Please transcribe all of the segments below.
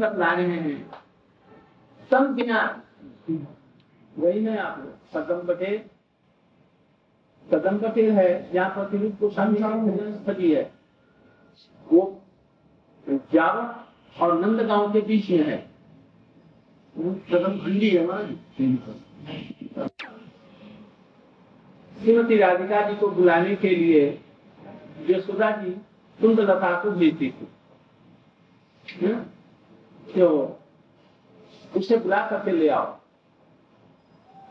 बतला रहे हैं। तम बिना वही है आप सदम बटे सदम बटे है जहाँ प्रतिरूप को स्थली है। वो जावट और नंदगांव के बीच में है। सदम खंडी है श्रीमती राधिका जी को बुलाने के लिए यशोदा जी कुंदलता को भेजती थी। तो उसे बुला करके ले आओ।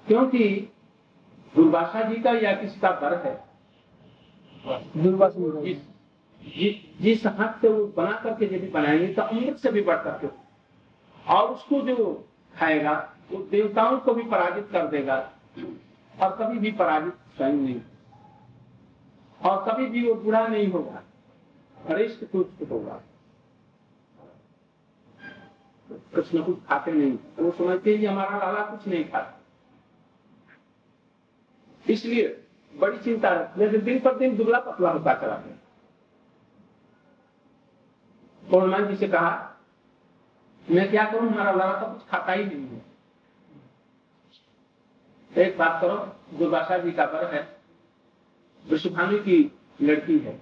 क्योंकि दुर्वासा जी का या किसी का वर है। दुर्वासा जिस जिस जिस हाथ से वो बना करके यदि बनाएँगे तो अमृत से भी बढ़ करके। और उसको जो खाएगा वो देवताओं को भी पराजित कर देगा। और कभी भी पराजित स्वयं नहीं। और कभी भी वो बुरा नहीं होगा। हरिष्ट कुछ होगा। कुछ न कुछ खाते नहीं। वो समझते ही हमारा लाला कुछ नहीं खाता। इसलिए बड़ी चिंता जैसे दिन पर दिन दुबला पतला होता चला गया। पौर्णमान जी से कहा मैं क्या करूँ? हमारा लाला तो कुछ खाता ही नहीं है। एक बात करो दुर्वासा जी का वर है। विश्वभानु की लड़की है।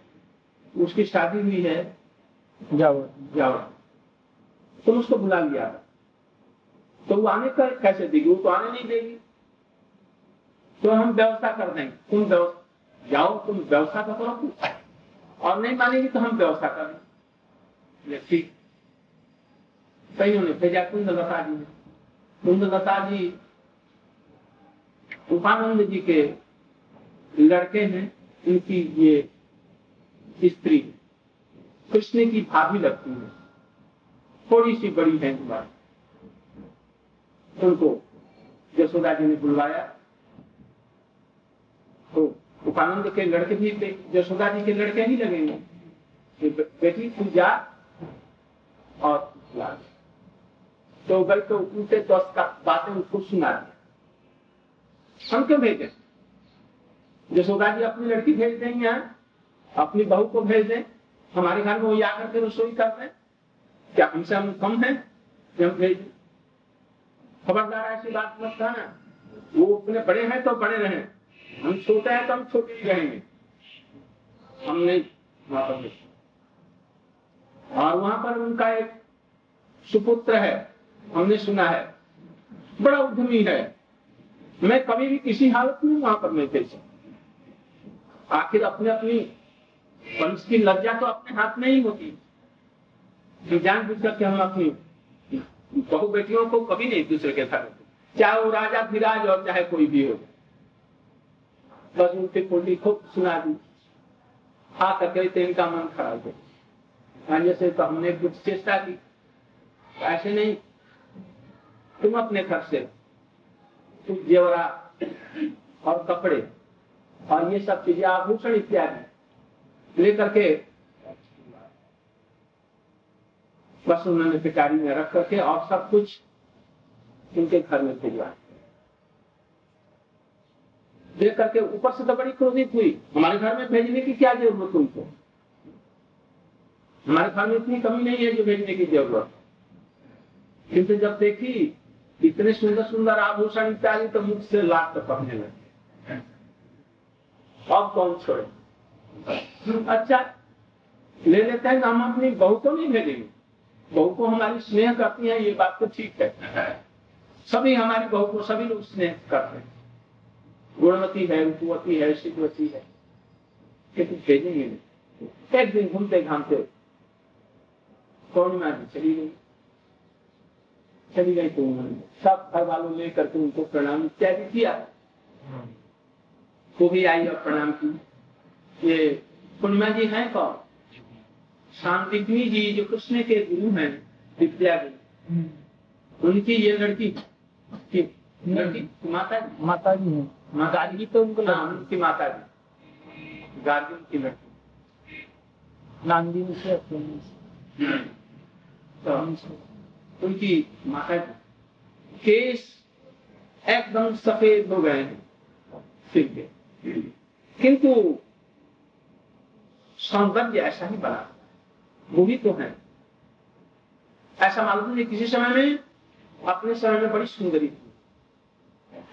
उसकी शादी हुई है जाओ जाओ तुम उसको बुला लिया तो वो आने का कैसे देगी? वो तो आने नहीं देगी। तो हम व्यवस्था कर देंगे। तुम व्यवस्था जाओ, तुम व्यवस्था तो करो और नहीं मानेगी तो हम व्यवस्था कर देंगे। ठीक। सही होने भेजा कुंद लता जी ने। कुंद लता जी उपानंद जी के लड़के हैं। इनकी ये स्त्री। कृष्ण की भाभी लगती है। थोड़ी सी बड़ी है बात उनको यशोदा जी ने बुलवाया। तो उपानंद के लड़के भी यशोदा जी के लड़के ही लगेंगे बेटी, तू जा और तो गल तो उनसे दस का बातें उसको सुना दी हम क्यों भेजे? यशोदा जी अपनी लड़की भेज देंगे यहाँ अपनी बहू को भेज दें? हमारे घर में वो आकर के रसोई कर दें क्या हमसे हम कम है? खबरदार ऐसी बात मत कहना। वो अपने बड़े हैं तो बड़े रहे। हम छोटे हैं तो हम छोटे ही रहेंगे। हम नहीं वहाँ पर और वहाँ पर उनका एक सुपुत्र है। हमने सुना है। बड़ा उद्यमी है। मैं कभी भी किसी हालत में वहाँ पर नहीं भेज आखिर अपने अपनी वंश की लज्जा तो अपने हाथ में ही होती है। जान बुझ करके हम अपनी बहु बेटियों को कभी नहीं दूसरे के घर चाहे वो राजा धीराज और चाहे कोई भी हो। बस उनके पोटी खूब सुना दी। आ करके तो इनका मन खराब हो जैसे तो हमने कुछ चेष्टा की। ऐसे नहीं। तुम अपने घर से। तुम जेवरा और कपड़े और ये सब चीज़ें आभूषण इत्यादि लेकर के बस उन्होंने पिटारी में रख करके और सब कुछ उनके घर में भिजवा देख करके ऊपर से तो बड़ी क्रोधित हुई। हमारे घर में भेजने की क्या ज़रूरत उनको? हमारे घर में इतनी कमी नहीं है जो भेजने की ज़रूरत। किंतु जब देखी, इतने सुंदर सुंदर आभूषण इत्यादि तो मुख से लाख तो पढ़ने लगे। अब कौन छोड़े? अच्छा ले लेते हैं, हम अपनी बहू को नहीं भेजेंगे। बहू को हमारी स्नेह करती है ये बात तो ठीक है। सभी हमारी बहू को सभी लोग स्नेह करते हैं। गुणवती है रूपवती है शिववती है। किंतु भेजेंगे नहीं। एक दिन घूमते घामते पूर्णिमा जी चली गई। चली गई तो उन्होंने सब घर वालों ने करके उनको प्रणाम इत्यादि किया। वो भी आई और प्रणाम की। ये पूर्णिमा जी हैं कौन? शांतिग्नि जी जो कृष्ण के गुरु हैं विद्या उनकी ये लड़की लड़की माता जी? माता जी है। माता तो उनको हाँ, उनकी माता जी। गार्गी उनकी लड़की। नांदिनी से अपनी तो उनकी माता जी। केस एकदम सफ़ेद हो गए। हैं सिर के किंतु सौंदर्य ऐसा ही बना। वो भी तो है। ऐसा मालूम नहीं किसी समय में अपने समय में बड़ी सुंदरी थी।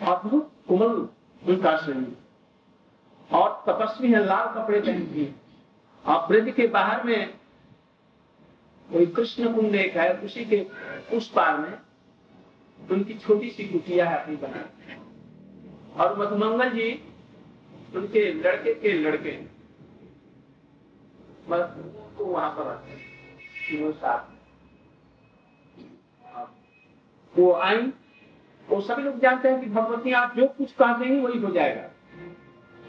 और बहुत कोमल उनका शरीर और तपस्वी है, लाल कपड़े पहनती है और ब्रज के बाहर में कोई कृष्ण कुंड एक है, उसी के उस पार में उनकी छोटी सी कुटिया है अपनी बना। और मधुमंगल जी, उनके लड़के के लड़के। तो वहाँ पर हैं। वो साथ वो आई, वो सभी लोग जानते हैं कि भगवती आप जो कुछ कह देंगे वही हो जाएगा।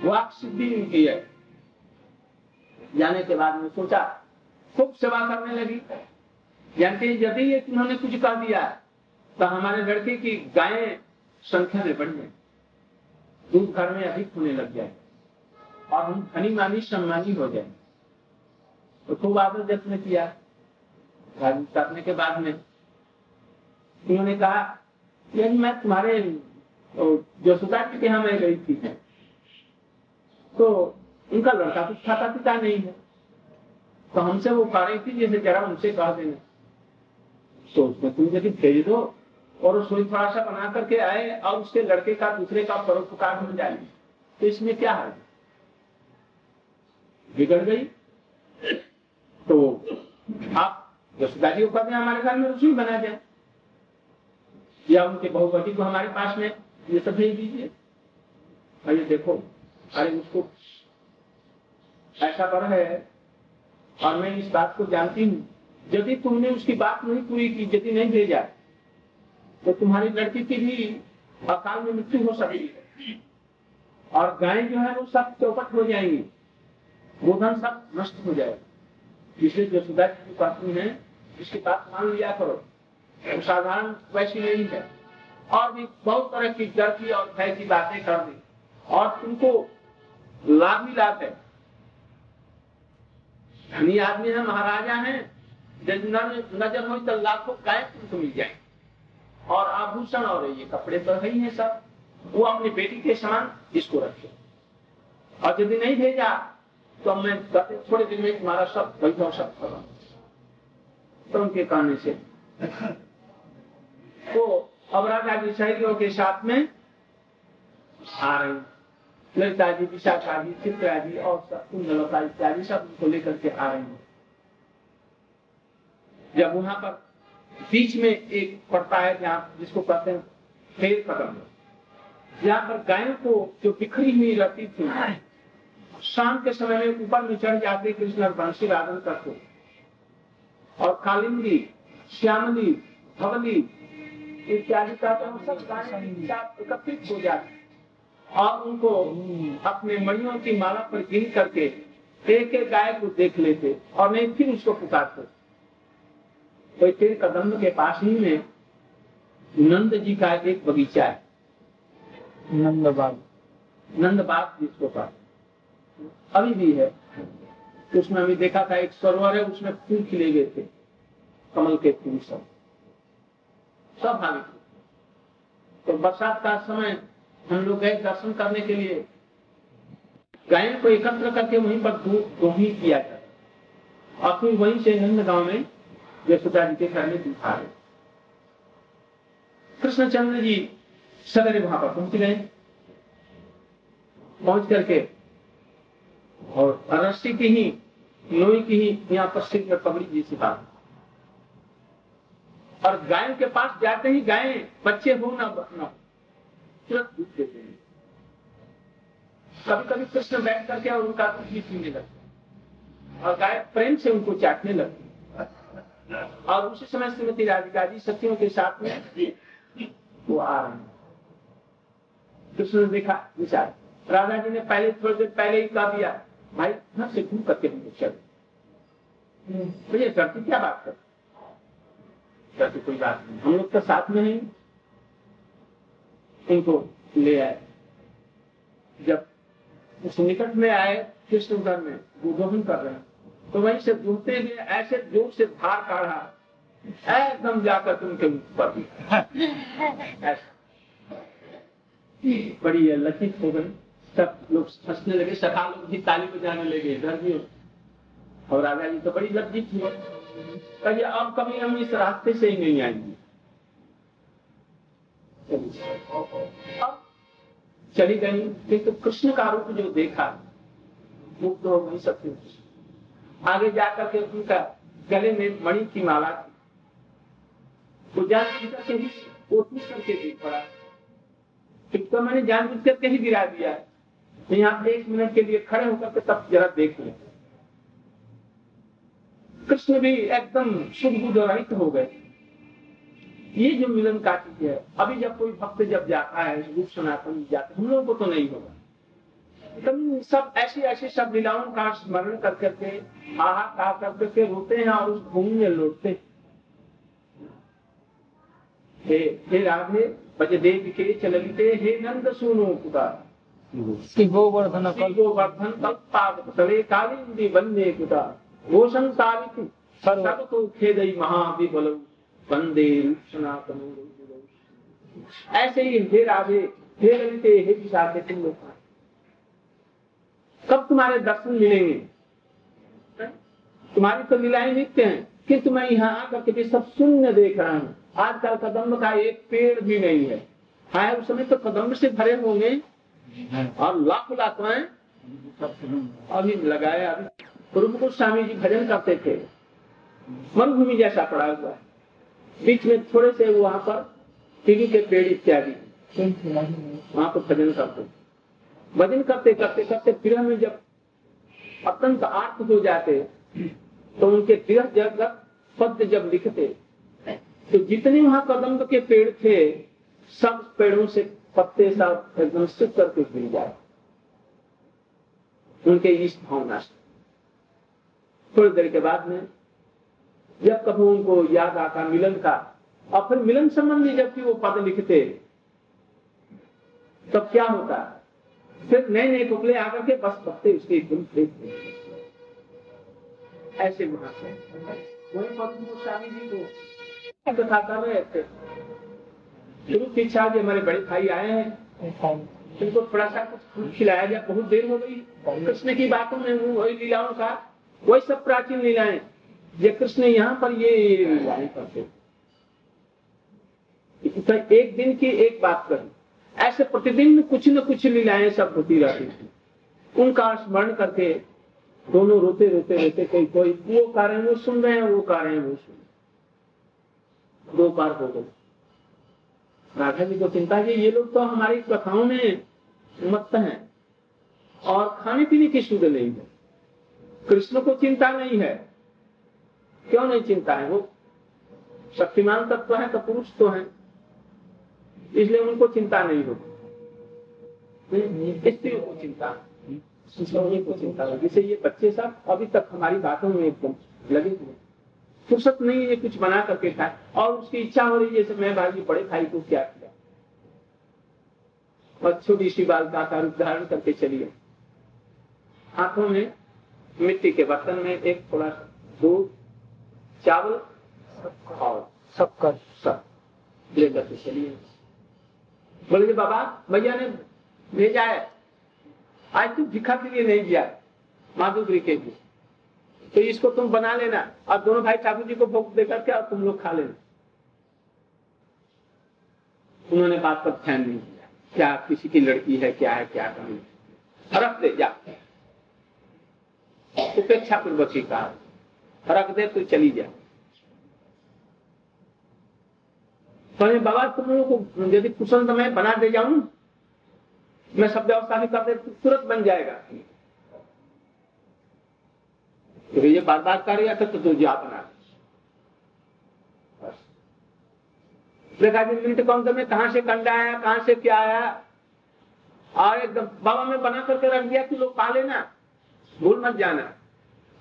वाक सिद्धि उनकी है। जाने के बाद में सोचा, खूब सेवा करने लगी। जानते यदि ये उन्होंने कुछ कह दिया तो हमारे लड़के की गायें संख्या में बढ़ जाए दूध घर में अधिक होने लग जाए और हम धनी मानी सम्मानी हो जाए। तो खूब आदर जत्न किया। करने के बाद में उन्होंने कहा यदि मैं तुम्हारे जो सुधा जी के यहाँ मैं गई थी। तो उनका लड़का कुछ खाता पिता नहीं है। तो हमसे वो कह रही थी जैसे जरा उनसे कह देना। तो उसमें तुम यदि भेज दो और रसोई थोड़ा बना करके आए और उसके लड़के का दूसरे का परोपकार हो जाए। तो इसमें क्या है बिगड़ गई। तो आप जसुदा जी को कहते हमारे घर में रसोई बना जाए या उनके बहुपति को हमारे पास में ये सब भेज दीजिए। अरे देखो, अरे उसको ऐसा कर है। और मैं इस बात को जानती हूँ, यदि तुमने उसकी बात नहीं पूरी की, यदि नहीं भेजा तो तुम्हारी लड़की की भी अकाल में मृत्यु हो सकती है। और गाय जो है, वो सब चौपट हो जाएँगी। गोधन सब नष्ट हो जाएगा। इसलिए जो सुधा की पत्नी है इसकी बात मान लिया करो। साधारण वैसी नहीं है। और भी बहुत तरह की की और भय की बातें कर दी। और तुमको लाभ ही लाभ है। धनी आदमी है, महाराजा है। नज़र हो तो लाखों गाय तुमको मिल जाए और आभूषण और ये कपड़े तो है ही है सब। वो अपनी बेटी के समान इसको रखे। और यदि नहीं भेजा तो मैं थोड़े दिन में तुम्हारा सब वैभव सब करूँ तो उनके कहने से। तो अब राजा सहेलियों के साथ में आ रहे ललिता जी विशाखा जी चित्रा जी और कुंडलता इत्यादि सब उनको लेकर के आ रहे हैं। जब वहाँ पर बीच में एक पड़ता है, जहाँ जिसको कहते हैं फेर कदम जहाँ पर गायों को जो बिखरी हुई रहती थी शाम के समय में ऊपर में चढ़ जाते कृष्ण और बंशी राधन करते और कालिंदी, श्यामली, भवली इत्यादि का तो सब एकत्रित हो जाते और उनको अपने मणियों की माला पर गिन करके एक एक गाय को देख लेते और नहीं फिर उसको पुकारते। तो फिर कदम के पास ही में नंद जी का एक बगीचा है। नंद बाग। नंद बाग जिसको कहा अभी भी है। उसमें अभी देखा था, एक सरोवर है, उसमें फूल खिले गए थे। कमल के फूल सब। सब हावी तो बरसात का समय, हम लोग गए दर्शन करने के लिए। गायों को एकत्र करके वहीं पर दोही किया था और फिर वहीं से नंद गाँव में यशोदा जी के घर में दिखा रहे कृष्णचंद्र जी सवेरे वहाँ पर पहुँच गए। पहुँच करके रस्सी की ही, लोही की ही यहाँ पर सिर में पगड़ी जी से बात। और गाय के पास जाते ही गाय बच्चे हो ना, न तुरंत दूध देते हैं। कभी कभी कृष्ण बैठ करके और उनका दूध भी पीने लगते और गाय प्रेम से उनको चाटने लगती और उसी समय श्रीमती राधिका जी सखियों के साथ में वो आ रहे कृष्ण ने देखा, विचार। राधा जी ने पहले थोड़ी देर पहले ही कहा दिया भाई घर से घूम करके हम चल। भैया डरती क्या बात कर डरती कोई बात नहीं। हम लोग तो साथ में ही। इनको ले आए। जब उस निकट में आए कृष्ण घर में? गोदोहन कर रहे हैं। तो वहीं से दूसरे हुए ऐसे ज़ोर से धार काढ़ा एकदम जाकर तुमके मुख पर बड़ी लचित हो गई। सब लोग हंसने लगे, सखा लोग भी ताली बजाने लगे भी और राजा जी तो बड़ी लज्जित थी कहिए, अब कभी हम इस रास्ते से ही नहीं आएँगे। अब चली गई किंतु कृष्ण का रूप जो देखा मुक्त हो गई सत्य आगे जाकर के उनका गले में मणि की माला थी। वो जान करके ही कोशिश करके देख पड़ा। तो मैंने जान बुझ करके ही गिरा दिया। तो यहाँ एक मिनट के लिए खड़े होकर के तब जरा देख ले। कृष्ण भी एकदम शुभ बुद्ध हो गए। ये जो मिलन का चीज़ है, अभी जब कोई भक्त जब जाता है, रूप सनातन जाता हम लोगों को तो नहीं होगा। तुम सब ऐसी ऐसी सब लीलाओं का स्मरण कर करके आहा कहा कर करके रोते हैं और उस भूमि में लौटते हे हे राधे, बजदेव के चलते, हे नंद सुनो पुकार। गोवर्धन गोवर्धन कल्पाद तले कालिंदी वन्य कुता। घोषण सावित्री सर्व। तो खेदई महाविबल। वंदे सनातन ऐसे ही हे राधे हे ललिते हे विशाखे तुम लोग। कब तुम्हारे दर्शन मिलेंगे? तुम्हारी तो लीलाएँ नित्य हैं। कि मैं यहाँ आकर के भी सब शून्य देख रहा हूँ। आजकल कदम का एक पेड़ भी नहीं है। हाँ उस समय तो कदम से भरे होंगे। और लाख लाख अभी लगाया, अभी। रूप गोस्वामी जी भजन करते थे। मरुभूमि जैसा पड़ा हुआ है। बीच में थोड़े से वहाँ पर टीवी के पेड़ इत्यादि। वहाँ पर भजन करते भजन करते करते करते फिर में जब अत्यंत आर्थ हो जाते तो उनके गृह जगत पद जब लिखते तो जितने वहाँ कदम के पेड़ थे सब पेड़ों से पत्ते सब एकदम सुख करके गिर जाए। उनके इष्ट भावना से। थोड़ी देर के बाद में जब कभी उनको याद आता मिलन का, और फिर मिलन संबंधी जबकि वो पद लिखते, तब क्या होता? फिर नए नए टुकड़े आकर के बस पत्ते उसके एकदम फेंक ऐसे से वही पद्म स्वामी जी को। कथा कर रहे थे। शुरू की इच्छा हमारे बड़े भाई आए हैं। इनको थोड़ा सा कुछ खिलाया जाए बहुत देर हो गई। कृष्ण की बातों में वही लीलाओं का। वही सब प्राचीन लीलाएँ। ये कृष्ण यहाँ पर, ये करते एक दिन की एक बात करी। ऐसे प्रतिदिन कुछ न कुछ लीलाएँ सब होती रहती थी। उनका स्मरण करके दोनों रोते रोते रोते कोई कोई वो कारण वो सुन रहे हैं, वो कारण वो सुन दो बार हो गए। राधा जी को चिंता की, ये लोग तो हमारी कथाओं में मत हैं और खाने पीने की शुद्ध नहीं है। कृष्ण को चिंता नहीं है। क्यों नहीं चिंता है वो? शक्तिमान तत्व है तो पुरुष तो है। इसलिए उनको चिंता नहीं होती। स्त्रियों को चिंता को चिंता होगी जैसे ये बच्चे सब अभी तक हमारी बातों में एकदम लगे हुए फुर्सत नहीं है कुछ बना करके खाए। और उसकी इच्छा हो रही है, जैसे मैं भाई बड़े भाई को क्या किया? और छोटी सी बाल का रूप धारण करके चलिए। हाथों में, मिट्टी के बर्तन में एक थोड़ा दूध, चावल, और शक्कर सब लेकर के चलिए। बोले बाबा, भैया ने भेजा है। आज तू भिखा के लिए नहीं गया, माधुरी के लिए। तो इसको तुम बना लेना। और दोनों भाई ठाकुर जी को भोग देकर के और तुम लोग खा लेना? उन्होंने बात पर ध्यान नहीं दिया। क्या किसी की लड़की है, क्या है, क्या कमी रख दे, जा। उपेक्षा पूर्वक ही कहा रख दे तो चली जा। तो बाबा, तुम लोगों को यदि कुशल मैं बना दे जाऊँ, मैं सब व्यवस्था भी कर दे तुरंत बन जाएगा। तो ये बार बार कर रहा था तो दो जा बना देखा जी, मिनट कौन में कहा से कंडा आया, कहाँ से क्या आया? और एकदम बाबा में बना करके रख दिया कि लोग पा लेना भूल मत जाना।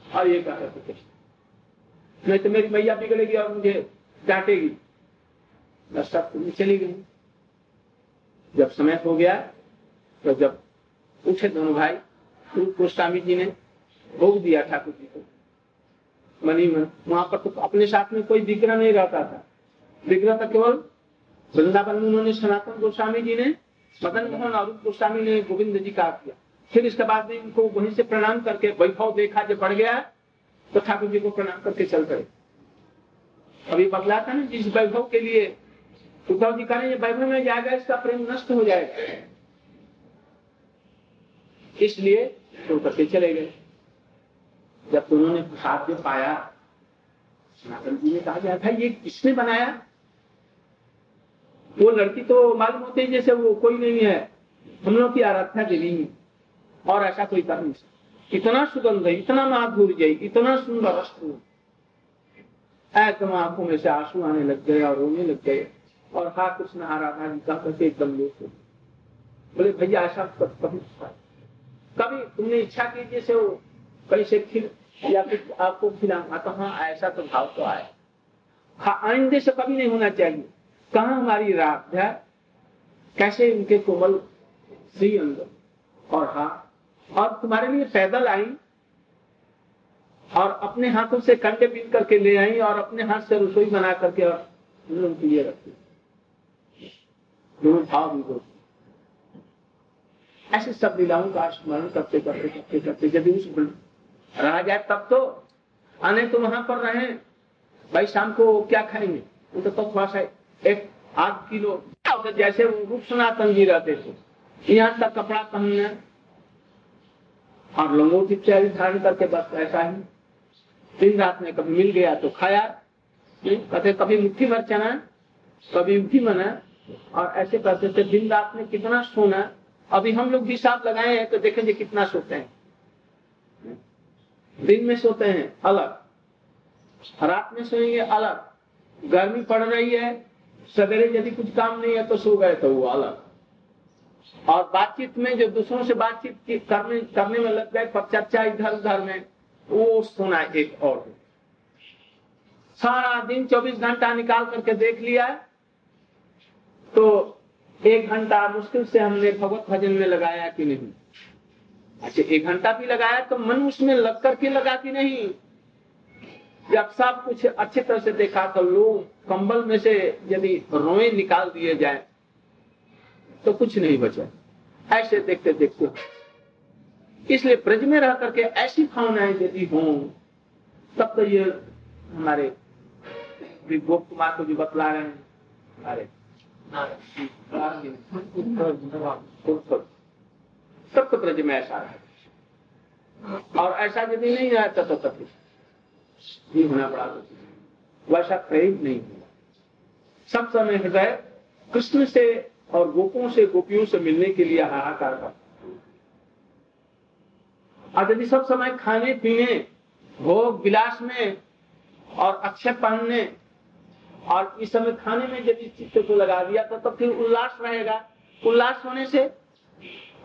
और ये कहा नहीं तो मेरी मैया बिगड़ेगी और मुझे डांटेगी। बस सब चली गई। जब समय हो गया तो जब उठे दोनों भाई गोस्वामी जी ने भोग दिया ठाकुर जी को। मनी मन वहाँ पर तो अपने साथ में कोई विग्रह नहीं रहता था। विग्रह था केवल वृंदावन में उन्होंने सनातन गोस्वामी जी ने, मदन मोहन और गोस्वामी ने गोविंद जी का किया। फिर इसके बाद में इनको वहीं से प्रणाम करके वैभव देखा जब बढ़ गया तो ठाकुर जी को प्रणाम करके चल गए। अभी बदला बतलाता ना, जिस वैभव के लिए उद्धव जी करें वैभव में जाएगा, इसका प्रेम नष्ट हो जाएगा। इसलिए छोड़ करके चले गए। जब उन्होंने प्रसाद जो पाया सनातन जी ने कहा गया था ये किसने बनाया? वो लड़की तो मालूम होते है जैसे वो कोई नहीं है। हम लोग की आराधना देवी और ऐसा कोई कर नहीं इतना सुगंध है, इतना माधुर्य इतना सुंदर रस्तु एकदम आँखों में से आँसू आने लग गए और रोने लग गए। और हा कृष्ण हा राधा जी का करके एकदम लोग बोले, भैया, ऐसा कभी कभी तुमने इच्छा की जैसे वो कहीं से खिल या कुछ आपको खिलाऊँगा तो हाँ ऐसा तो भाव तो आए हाँ आइंदे से कभी नहीं होना चाहिए। कहा हमारी राध्या कैसे उनके कोमल श्री अंदर और हाँ और तुम्हारे लिए पैदल आई, और अपने हाथों से कंडे पीन करके ले आई, और अपने हाथ से रसोई बना करके और उनके लिए रखी भाव भी ऐसे सब लीलाओं का स्मरण करते करते करते करते यदि उस रहा जाए तब तो आने तो वहाँ पर रहे। भाई शाम को क्या खाएँगे? तो, तो थोड़ा सा एक आध किलो जैसे वो रूप सनातन जी रहते थे। यहाँ तक कपड़ा पहनना और लंगोटी चारी धारण करके बस ऐसा ही। दिन रात में कभी मिल गया तो खाया। कहते कभी मुट्ठी भर चना कभी उठी मना और ऐसे करते थे। दिन रात में कितना सोना। अभी हम लोग भी साथ लगाए हैं तो देखेंगे कितना सोते हैं। दिन में सोते हैं, अलग। रात में सोएँगे, अलग। गर्मी पड़ रही है, सवेरे यदि कुछ काम नहीं है तो सो गए तो वो अलग। और बातचीत में जो दूसरों से बातचीत करने करने में लग गए पर चर्चा इधर उधर में, वो सोना एक और। सारा दिन 24 घंटा निकाल करके देख लिया तो एक घंटा मुश्किल से हमने भगवत भजन में लगाया कि नहीं। अच्छा एक घंटा भी लगाया तो मन उसमें लग करके लगा कि नहीं जब सब कुछ अच्छी तरह से देखा तो लोग कंबल में से यदि रोए निकाल दिए जाए तो कुछ नहीं बचा ऐसे देखते देखते इसलिए ब्रज में रह करके ऐसी भावनाएँ यदि हों तब तो ये हमारे गोप कुमार को जो बतला रहे हैं अरे तब तो ब्रज में ऐसा रहे और ऐसा यदि नहीं रहता तो तब भी होना पड़ा वैसा प्रेम नहीं हुआ सब समय हृदय कृष्ण से और गोपों से गोपियों से मिलने के लिए हाहाकार करता और यदि सब समय खाने पीने भोग विलास में और अच्छे पहनने और इस समय खाने में यदि चित्त को लगा दिया तो, तो फिर उल्लास रहेगा। उल्लास होने से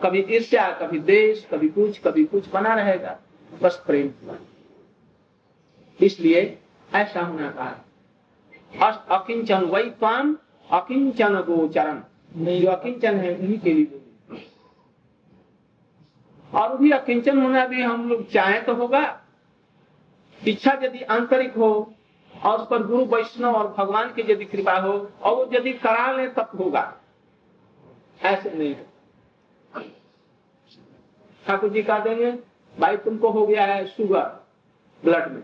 कभी ईर्ष्या, कभी देश कभी कुछ कभी कुछ बना रहेगा, बस प्रेम इसलिए ऐसा होना कहा। अकिंचन वही काम अकिंचन गोचरण जो अकिंचन है, उन्हीं के लिए और भी अकिंचन होना भी हम लोग चाहे तो होगा। इच्छा यदि आंतरिक हो, और उस पर गुरु वैष्णव और भगवान की यदि कृपा हो, और वो यदि करा ले तब होगा। ऐसे नहीं। ठाकुर जी कह देंगे, भाई, तुमको हो गया है शुगर ब्लड में।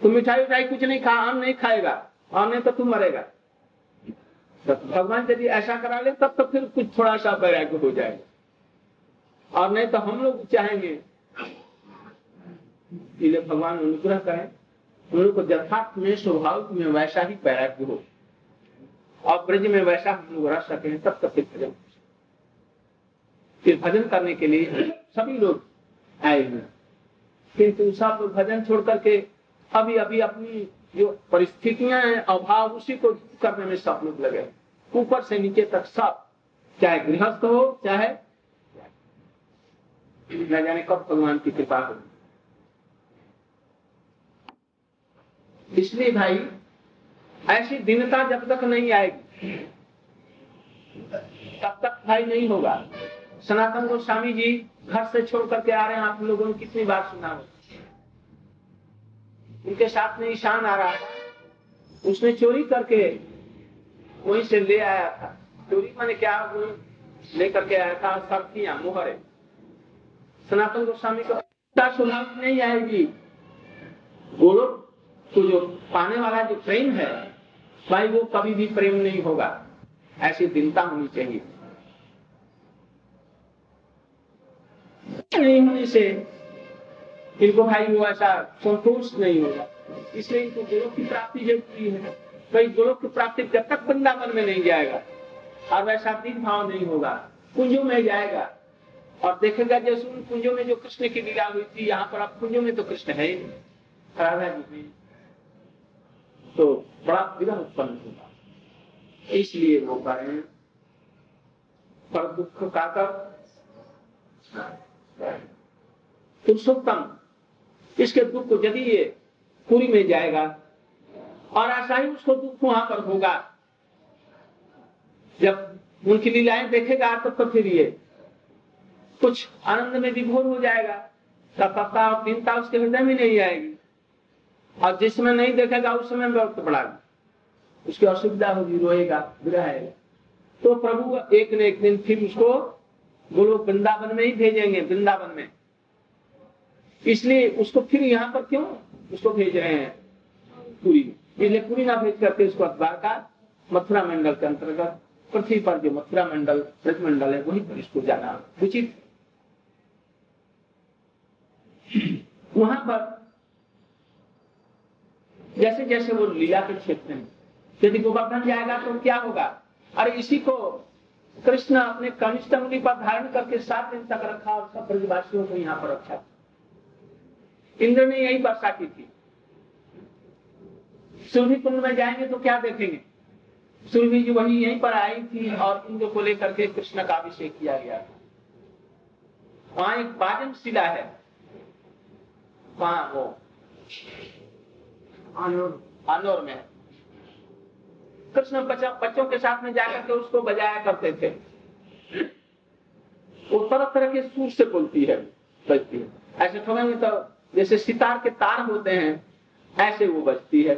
तुम मिठाई उठाई कुछ नहीं खा, आम नहीं खाएगा और नहीं तो तुम मरेगा। तो भगवान यदि ऐसा करा ले, तब तो फिर कुछ थोड़ा सा वैराग्य हो जाएगा। और नहीं तो हम लोग चाहेंगे इसलिए भगवान अनुग्रह करें, हम लोग को यथार्थ में स्वभाव में वैसा ही वैराग्य हो। और ब्रज में वैसा हम लोग रह सके, तब तक फिर भजन। फिर भजन करने के लिए सभी लोग आए हुए किंतु सब भजन छोड़ करके अभी अभी अपनी जो परिस्थितियाँ हैं, अभाव, उसी को करने में सब लोग लगे ऊपर से नीचे तक सब, चाहे गृहस्थ हो, चाहे न जाने कब भगवान की कृपा हो। इसलिए भाई, ऐसी दिनता जब तक नहीं आएगी, तब तक भाई नहीं होगा। सनातन गोस्वामी जी घर से छोड़ करके आ रहे हैं, आप लोगों ने कितनी बार सुना हो उनके साथ में ईशान आ रहा था उसने चोरी करके वहीं से ले आया था। चोरी मैंने क्या? लेकर के आया था सर्दियाँ मुहरे। सनातन गोस्वामी को स्वभाव नहीं आएगी। बोलो तो जो पाने वाला जो प्रेम है, भाई वो कभी भी प्रेम नहीं होगा। ऐसी दीनता होनी चाहिए। नहीं होने से इनको भाई वो ऐसा संतोष नहीं होगा। इसलिए इनको गुरु की प्राप्ति ज़रूरी है। कई गुरु की प्राप्ति जब तक वृंदावन में नहीं जाएगा, और वैसा दीन भाव नहीं होगा, कुंजों में जाएगा। और देखेगा जैसे उन कुंजों में जो कृष्ण की लीला हुई थी, यहाँ पर अब कुंजों में तो कृष्ण है ही राधा जी में। तो बड़ा विरह उत्पन्न होगा। इसलिए वो करें पर दुख का कर। पुरुषोत्तम इसके दुख को यदि ये पूरी में जाएगा, और ऐसा ही उसको दुख वहाँ पर होगा। जब उनकी लीलाएँ देखेगा, तब तो फिर ये कुछ आनंद में विभोर हो जाएगा। तपता और दीनता उसके हृदय में नहीं आएगी। और जिस समय नहीं देखेगा, उस समय वक्त पड़ागा उसकी असुविधा होगी, रोएगा विरहेगा तो प्रभु एक न एक दिन फिर उसको बोलो वृंदावन में ही भेजेंगे, वृंदावन में। इसलिए उसको फिर यहाँ पर क्यों उसको भेज रहे हैं? पूरी। इसलिए पूरी ना भेज करके उसको अखबार का मथुरा मंडल के अंतर्गत, पृथ्वी पर जो मथुरा मंडल, ब्रज मंडल है, वहीं पर इसको जाना उचित। वहाँ पर जैसे जैसे वो लीला के क्षेत्र में, यदि गोवर्धन जाएगा तो क्या होगा? अरे इसी को कृष्ण अपने कनिष्ठ मुनि पर धारण करके सात दिन तक रखा और सब ब्रजवासियों को यहाँ पर रखा। इंद्र ने यही वर्षा की थी। सुरभि कुंड में जाएँगे तो क्या देखेंगे? सूर्य जी वही यहीं पर आई थी और इंद्र को लेकर के कृष्ण का अभिषेक किया गया। वहाँ एक बाजन शिला है। वहाँ वो आनोर में कृष्ण बच्चों के साथ में जाकर के उसको बजाया करते थे। वो तरह तरह के सूर से बोलती है बजती है। ऐसे ठोकेंगे तो जैसे सितार के तार होते हैं ऐसे वो बजती है।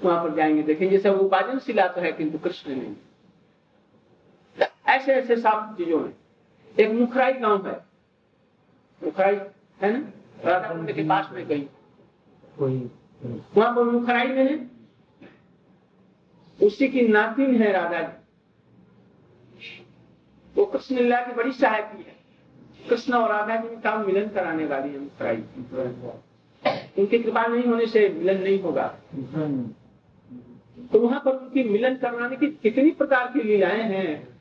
वहाँ पर जाएँगे देखेंगे। जैसे वो बाजन शिला तो है किंतु कृष्ण नहीं। ऐसे ऐसे सब चीज़ों में। एक मुखराई गाँव है। मुखराई है ना? राधा के पास में कहीं। वहाँ पर मुखराई में है। उसी की नातिन है राधा जी वो कृष्ण लीला की बड़ी सहायकी है। कृष्ण और राधा जी का मिलन कराने वाली है मुखराई उनकी कृपा नहीं होने से मिलन नहीं होगा। तो वहाँ पर उनकी मिलन करवाने की कितनी प्रकार की लीलाएँ हैं।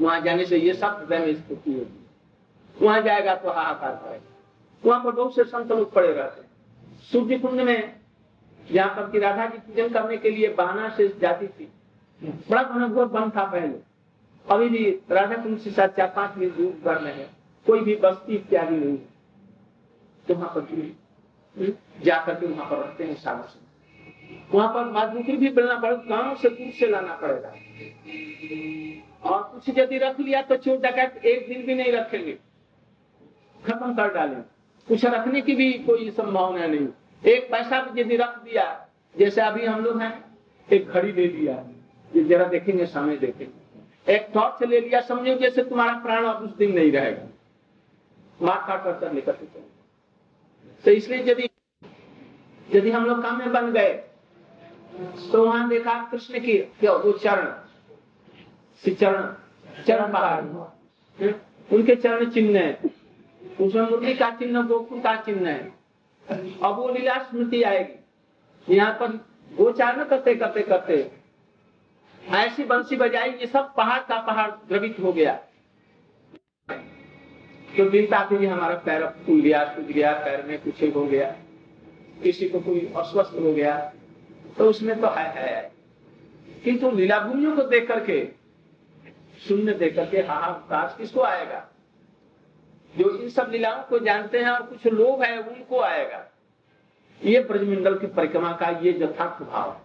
वहाँ जाने से ये सब हृदय में स्थिति होगी। वहाँ जाएगा तो हाहाकार करेगा वहाँ पर बहुत से संत लोग पड़े रहते सूर्य कुंड में जहाँ पर की राधा की पूजन करने के लिए बहाना से जाती थी। बड़ा घनघोर वन था पहले। अभी भी राधा कुंड से साथ चार पाँच मील दूर घर में है। कोई भी बस्ती इत्यादि नहीं है। तो वहाँ पर जाकर के वहाँ पर रखते हैं सालों से वहाँ पर मजदूरी भी मिलना पड़ेगा गाँव से दूर से लाना पड़ेगा। और कुछ यदि रख लिया तो चोर डकैत एक दिन भी नहीं रखेंगे। खत्म कर डालेंगे। कुछ रखने की भी कोई संभावना नहीं। एक पैसा भी यदि रख दिया। जैसे अभी हम लोग हैं, एक घड़ी ले लिया। ये जरा देखेंगे, समय देखेंगे। एक टॉर्च ले लिया, समझो जैसे तुम्हारा प्राण अब उस दिन नहीं रहेगा। मार काट कर निकल चले तो इसलिए यदि यदि हम लोग काम में बन गए तो वहाँ देखा कृष्ण की, क्या वो चरण चरण चरण पहाड़ उनके चरण चिन्ह है। उसमें मुरली का चिन्ह, गोकुल का चिन्ह है। अब वो लीला स्मृति आएगी। यहाँ पर गोचारण करते करते करते। ऐसी बंसी बजाई ये सब पहाड़ का पहाड़ द्रवित हो गया। तो दिन ही हमारा पैर फूल गया सूझ गया पैर में कुछ हो गया। किसी को कोई अस्वस्थ हो गया तो उसमें तो है, है। किंतु लीला भूमियों को देख करके शून्य देख करके हाहाकार किसको आएगा? जो इन सब लीलाओं को जानते हैं और कुछ लोग हैं उनको आएगा। ये ब्रजमंडल की परिक्रमा का ये यथार्थ भाव है।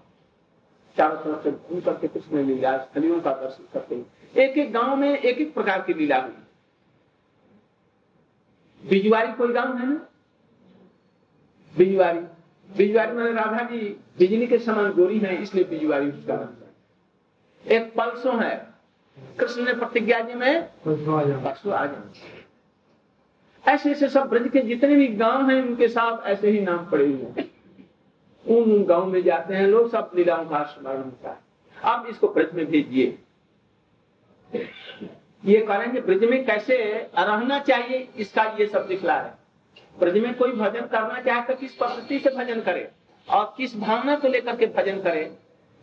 चारों तरफ़ से घूम करके कृष्ण लीला स्थलियों का दर्शन करते हैं एक एक गाँव में एक एक प्रकार की लीला हुई। बिजवारी कोई गाँव है ना? बिजवारी। बिजवारी में राधा जी बिजली के समान गोरी है इसलिए बिजवारी उसका नाम एक पल्सो है। कृष्ण ने प्रतिज्ञा जी में परसों आ जाए। ऐसे ऐसे सब ब्रज के जितने भी गाँव हैं, उनके साथ ऐसे ही नाम पड़े हुए हैं। उन गाँव में जाते हैं लोग, सब लीलाओं का। स्मरण है अब इसको ब्रज में भेजिए। ये करेंगे ब्रज में कैसे रहना चाहिए, इसका ये सब दिखला है। ब्रज में कोई भजन करना चाहे तो किस पद्धति से भजन करे और किस भावना को लेकर के भजन करे,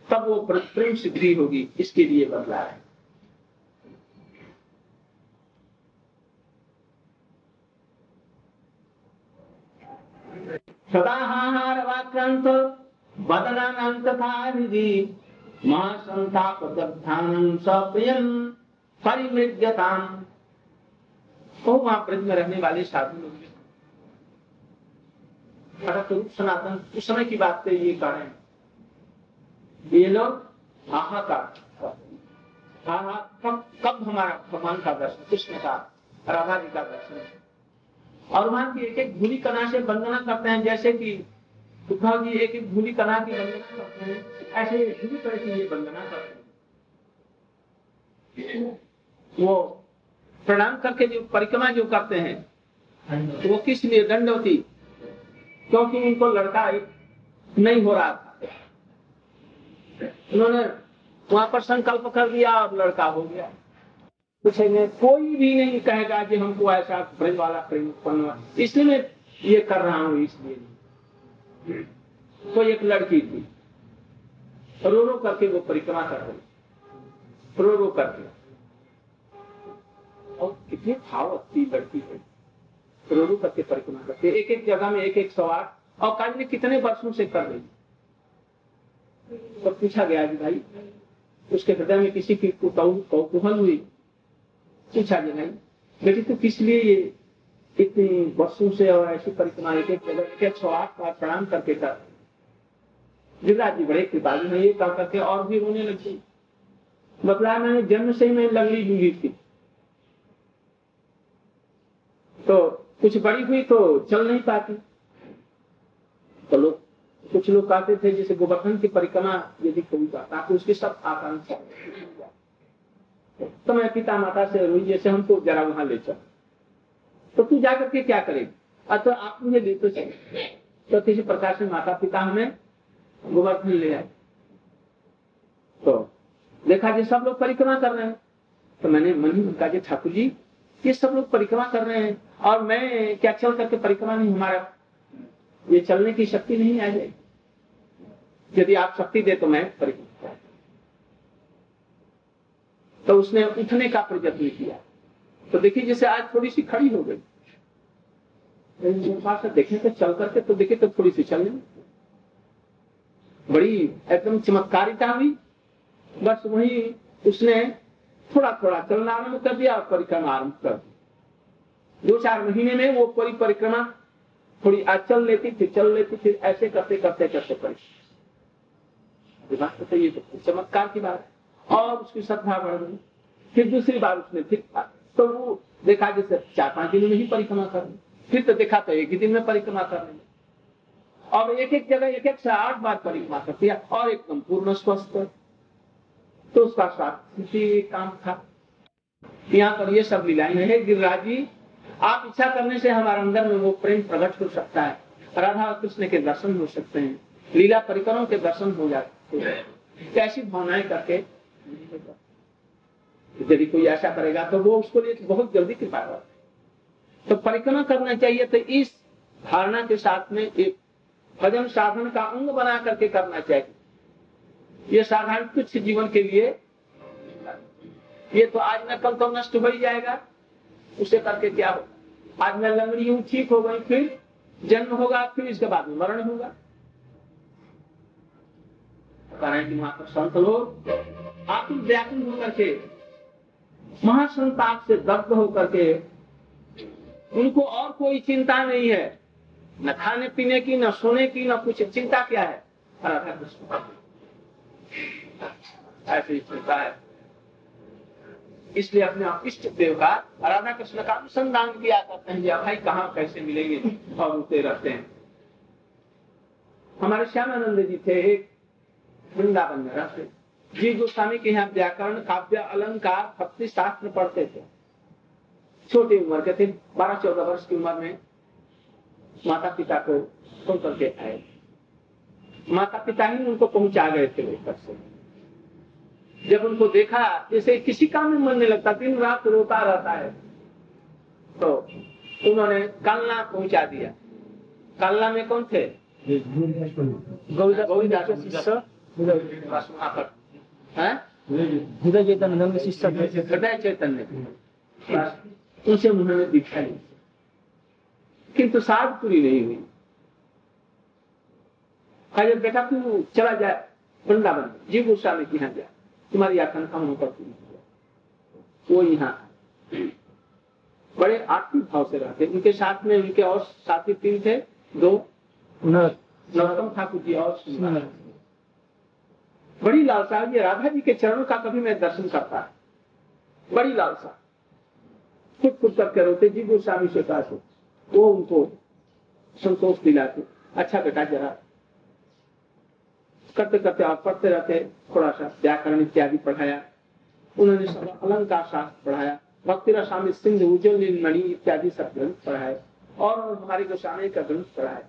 तब वो प्रेम सिद्धि होगी, इसके लिए बदला है। सदाहार वाक्रांत हृदि तो वहाँ ब्रज में रहने वाले साधु लोग रूप सनातन, उस समय की बात ये कारण ये लोग हाहाकार हाँ कब कब हमारा भगवान का दर्शन, कृष्ण का, राधा जी का दर्शन? और वहाँ की एक एक भूली कला से वंदना करते हैं, जैसे कि उद्धव जी एक एक भूली कला की वंदना करते हैं, ऐसे भूली तरह की ये वंदना करते हैं। वो प्रणाम करके जो परिक्रमा जो करते हैं, वो किस लिए दंडवती क्योंकि उनको लड़का नहीं हो रहा था। उन्होंने वहाँ पर संकल्प कर दिया और लड़का हो गया। पूछेंगे, कोई भी नहीं कहेगा कि हमको ऐसा ब्रज वाला प्रेम उत्पन्न हुआ। इसलिए मैं ये कर रहा हूँ इसलिए। तो एक लड़की थी, रो रो करके वो परिक्रमा कर रही रो रो करके। और कितनी भाव अति लड़की है रो रो करके परिक्रमा करते एक एक जगह में एक एक सवाल और कार्य कितने वर्षों से कर रही तो पूछा गया कि भाई, उसके हृदय में किसी की कौतूहल हुई? पूछा गया नहीं? बेटी तो किस लिए ये इतनी वर्षों से और ऐसी परिक्रमा एक सौ आठ बार प्रणाम करके कर गिरिराज जी बड़े कृपालु हैं, ये कह करके और भी रोने लगी। बतलाया मैंने, जन्म से ही मैं लंगड़ी लूँगी थी। तो कुछ बड़ी हुई तो चल नहीं पाती। तो लोग, कुछ लोग कहते थे, जैसे गोवर्धन की परिक्रमा, यदि कोई करता तो उसके सब आकांक्षा। तो मैं पिता माता से रोई जैसे हमको जरा वहाँ ले चल। तो तू जाकर के क्या करेगी? अच्छा आप मुझे ले तो तो किसी प्रकार से माता पिता हमें गोवर्धन ले आए। तो देखा जी, सब लोग परिक्रमा कर रहे हैं। तो मैंने मन ही कहा कि ठाकुर जी, ये सब लोग परिक्रमा कर रहे हैं। और मैं क्या चल करके परिक्रमा नहीं, हमारा ये चलने की शक्ति नहीं आ जाएगी। यदि आप शक्ति दे तो मैं परिक्रमा तो उसने उठने का प्रयत्न किया। तो देखिए, जैसे आज थोड़ी सी खड़ी हो गई। देखें तो चल करके तो देखे तो थोड़ी सी चलने बड़ी एकदम चमत्कारिता हुई। बस वही उसने थोड़ा थोड़ा चलना आरंभ कर दिया और परिक्रमा आरंभ कर दी। दो चार महीने में वो पूरी परिक्रमा थोड़ी आज चल लेती फिर चल लेती फिर ऐसे करते करते करते परिक्रमा तो ये चमत्कार की बात है। और उसकी श्रद्धा बढ़ गई फिर दूसरी बार उसने फिर तो वो देखा जैसे चार पाँच दिन में ही परिक्रमा कर ली फिर तो देखा तो एक ही दिन में परिक्रमा कर ली और एक एक जगह, एक एक से आठ बार परिक्रमा कर दिया और एकदम पूर्ण स्वस्थ तो उसका स्वास्थ्य काम था। यहाँ पर ये सब लीलाएँ है। गिरिराज जी, आप इच्छा करने से हमारे अंदर में वो प्रेम प्रकट हो सकता है। राधा और कृष्ण के दर्शन हो सकते हैं। लीला परिकरों के दर्शन हो जाते हैं। कैसी भावनाएँ करके यदि कोई ऐसा करेगा तो वो उसको लिए बहुत जल्दी कृपा करते तो परिक्रमा करना चाहिए तो इस धारणा के साथ में एक भजन साधन का अंग बना करके करना चाहिए। ये साधारण तुच्छ जीवन के लिए, ये तो आज न कल तो नष्ट हो ही जाएगा। उसे करके क्या हो? आज मैं लंगड़ी हूँ ठीक हो गई, फिर जन्म होगा, फिर इसके बाद में मरण होगा। कारण कि वहाँ पर संत लोग आतुल व्याकुल होकर के, महासंताप से दग्ध होकर के, उनको और कोई चिंता नहीं है। न खाने पीने की, न सोने की, न कुछ। चिंता क्या है? राधा कृष्ण ऐसी चिंता है। इसलिए अपने इष्ट देव का राधा कृष्ण का अनुसंधान किया करते हैं। भाई, कहाँ कैसे मिलेंगे? और रहते हैं। हमारे श्यामानंद जी थे, एक वृंदावन में रहते जी गोस्वामी के यहाँ व्याकरण काव्य अलंकार भक्ति शास्त्र पढ़ते थे। छोटी उम्र के थे बारह चौदह वर्ष की उम्र में माता पिता को छोड़ करके आए। माता पिता ही उनको पहुँचा गए थे लेकर से। जब उनको देखा जैसे किसी काम में मन नहीं लगता दिन रात रोता रहता है तो उन्होंने कालना पहुँचा दिया। कालना में कौन थे? गौरीदास हृदय चैतन्य के शिष्य हृदय चैतन्य उनसे उन्होंने दीक्षा ली किंतु साध पूरी नहीं हुई। अरे बेटा तू चला जाए वृंदावन जीव गोस्वामी के यहाँ जा तुम्हारी आकांक्षा वहाँ पर पूरी वो यहाँ बड़े आत्मिक भाव से रहते उनके साथ में उनके और साथी तीन थे दो नरोत्तम ठाकुर जी और बड़ी लालसा, ये राधा जी के चरणों का कभी मैं दर्शन करता है बड़ी लालसा। फुट फुट करके रोते जी गोस्वामी से कहा से। वो उनको संतोष दिलाते। अच्छा बेटा, जरा करते करते आप पढ़ते रहते थोड़ा सा व्याकरण इत्यादि पढ़ाया। उन्होंने सब अलंकार शास्त्र पढ़ाया भक्ति रसामी सिंध उज्जवल मणि इत्यादि सब ग्रंथ पढ़ाए, और हमारे गोस्वामी का ग्रंथ पढ़ाए।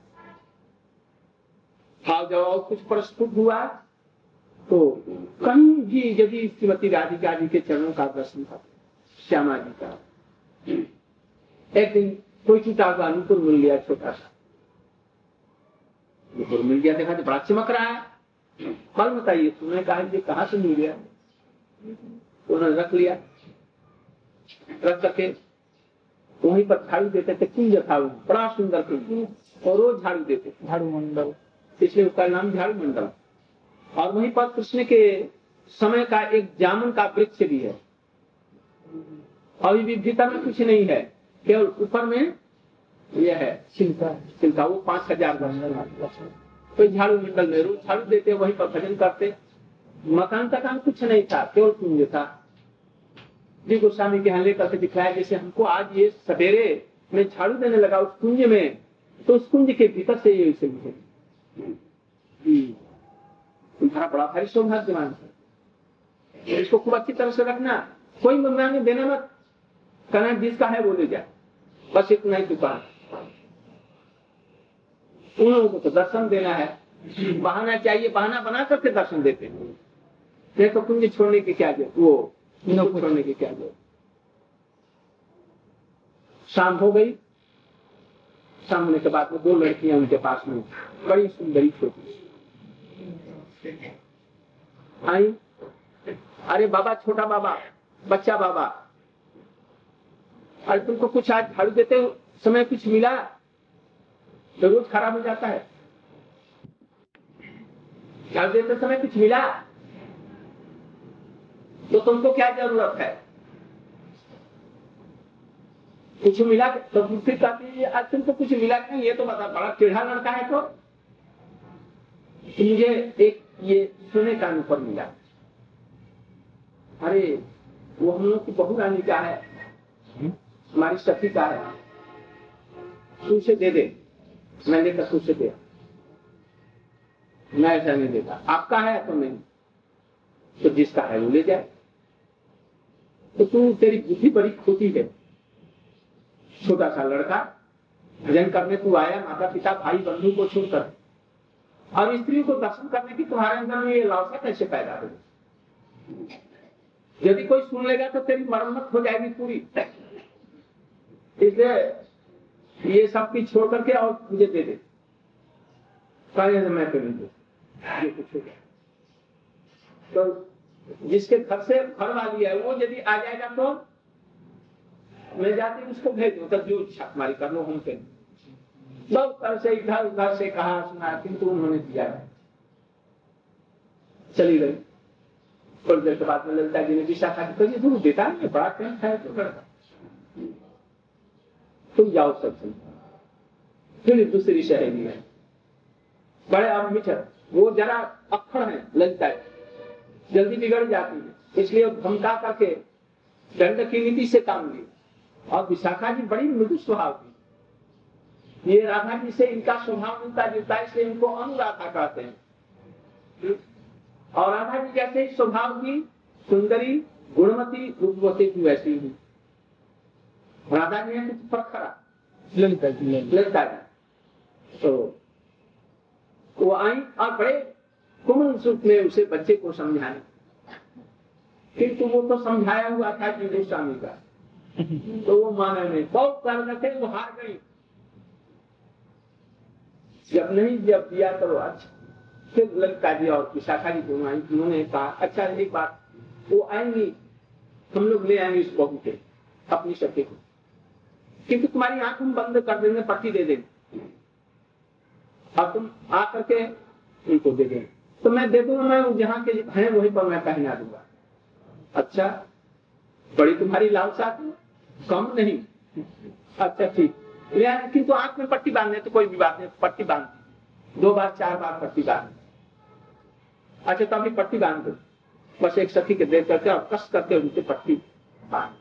भाव और कुछ प्रस्तुत हुआ? तो कहीं भी यदि श्रीमती राधिका जी के चरणों का दर्शन था श्यामा जी का। एक दिन कोई छूटा हुआ अनुपुर मिल गया छोटा सा। अनुपुर मिल गया देखा तो बड़ा चमक रहा है। फल बताइए तुमने कहा ये कहाँ से मिल गया? उन्होंने रख लिया। रख करके वहीं पर झाड़ू देते थे कुंज था बड़ा सुंदर कुंज। और रोज झाड़ू देते झाड़ू मंडल। इसलिए उसका नाम झाड़ू मंडल। और वहीं पर कृष्ण के समय का एक जामुन का वृक्ष भी है। अभी भी भीतर में कुछ नहीं है केवल ऊपर में यह है। छिलका चिंता वो पाँच हज़ार वर्ष कोई झाड़ू मंडल में रोज झाड़ू देते वहीं पर भजन करते। मकान का काम कुछ नहीं था केवल कुंज था। जी गोस्वामी के यहाँ लेकर दिखाया जैसे हमको आज ये सवेरे में झाड़ू देने लगा उस कुंज में तो उस कुंज के भीतर से ये उसे मुझे तुम्हारा बड़ा भारी सौभाग्यवान है इसको खूब अच्छी तरह से रखना कोई मंगवाने देना मत कहना जिसका है वो ले जा बस इतना ही दुकान उन लोगों को तो दर्शन देना है बहाना चाहिए बहाना बना करके दर्शन देते हैं नहीं तो कुंज छोड़ने की क्या ज़रूरत वो कुंज छोड़ने की क्या ज़रूरत शाम हो गई शाम होने के बाद में दो लड़कियाँ उनके पास में बड़ी सुंदरी छोटी आई? अरे बाबा, छोटा बाबा, बच्चा बाबा। अरे तुमको कुछ आज झाड़ू देते समय कुछ मिला? तो रोज खराब हो जाता है। झाड़ू देते समय कुछ मिला? तो तुमको क्या ज़रूरत है? कुछ मिला? तो फिर कहती आज तुमको कुछ मिला नहीं, ये तो बता बड़ा टेढ़ा लड़का है तो मुझे एक ये सोने का ऊपर मिला। अरे वो हम लोग की बहू रानी का है। हमारी सखी का है। तू उसे दे दे। मैं लेकर तू उसे दे। मैं ऐसा नहीं देता। आपका है तो नहीं। तो जिसका है वो ले जाए। तो तू तेरी बुद्धि बड़ी खोटी है। छोटा सा लड़का। भजन करने तू आया माता पिता भाई बंधु को छोड़कर। और स्त्री को दर्शन करने की तुम्हारे अंदर में ये लालसा कैसे पैदा हुई यदि कोई सुन लेगा तो तेरी मरम्मत हो जाएगी पूरी। इसलिए ये सब की छोड़ करके और मुझे दे दे। तो मैं तो नहीं दे। ये तो जिसके घर से घर वाली है, वो यदि आ जाएगा तो मैं जाती उसको भेज दो, तब जो इच्छा तुम्हारी कर लो, हम हमसे बहुत तरह से इधर उधर से कहा सुना, किंतु उन्होंने दिया है चली गई। थोड़ी देर के बाद में ललिता जी ने विशाखा जी कही तुम देता नहीं बड़ा कहीं है तो लड़का। तुम जाओ सब फिर दूसरी सहेली है बड़े अब मिठर, वो जरा अक्खड़ है, ललिता जल्दी बिगड़ जाती है। इसलिए धमका करके दंड की नीति से काम ली और विशाखा जी बड़ी मृदु स्वभाव की ये राधा जी से इनका स्वभाव मिलता जुलता है इसलिए इनको अनुराधा कहते हैं। और राधा जी जैसे स्वभाव की सुंदरी गुणवती रूपवती भी वैसी ही। राधा जी है कुछ फ़र्क ललिता जी ललिता जी। तो वो आई और बड़े कोमल सुख में उसे बच्चे को समझाने। किंतु वो तो समझाया हुआ था कि गोस्वामी का। तो वो माना नहीं बहुत कर रहे थे वो हार गई। जब नहीं, जब दिया तो अच्छा फिर ललिता जी और विशाखा जी दोनों आई। उन्होंने कहा अच्छा एक बात, वो आएँगी, हम लोग ले आएँगे इस बहू के, अपनी सत्य को। क्योंकि तुम्हारी आँख हम बंद कर देंगे, पट्टी दे देंगे। और तुम आ करके उनको दे देंगे। तो मैं दे दूँगा, मैं जहाँ के हैं, वहीं पर मैं पहना दूँगा। अच्छा बड़ी तुम्हारी लालसा कम नहीं। अच्छा ठीक। किंतु आँख में पट्टी बांधने तो कोई भी बात नहीं, पट्टी बाँध दो। बार, चार बार पट्टी बाँध अच्छा तो अभी पट्टी बाँध दो। बस एक सखी के देख करके और कस करके उनकी पट्टी बाँध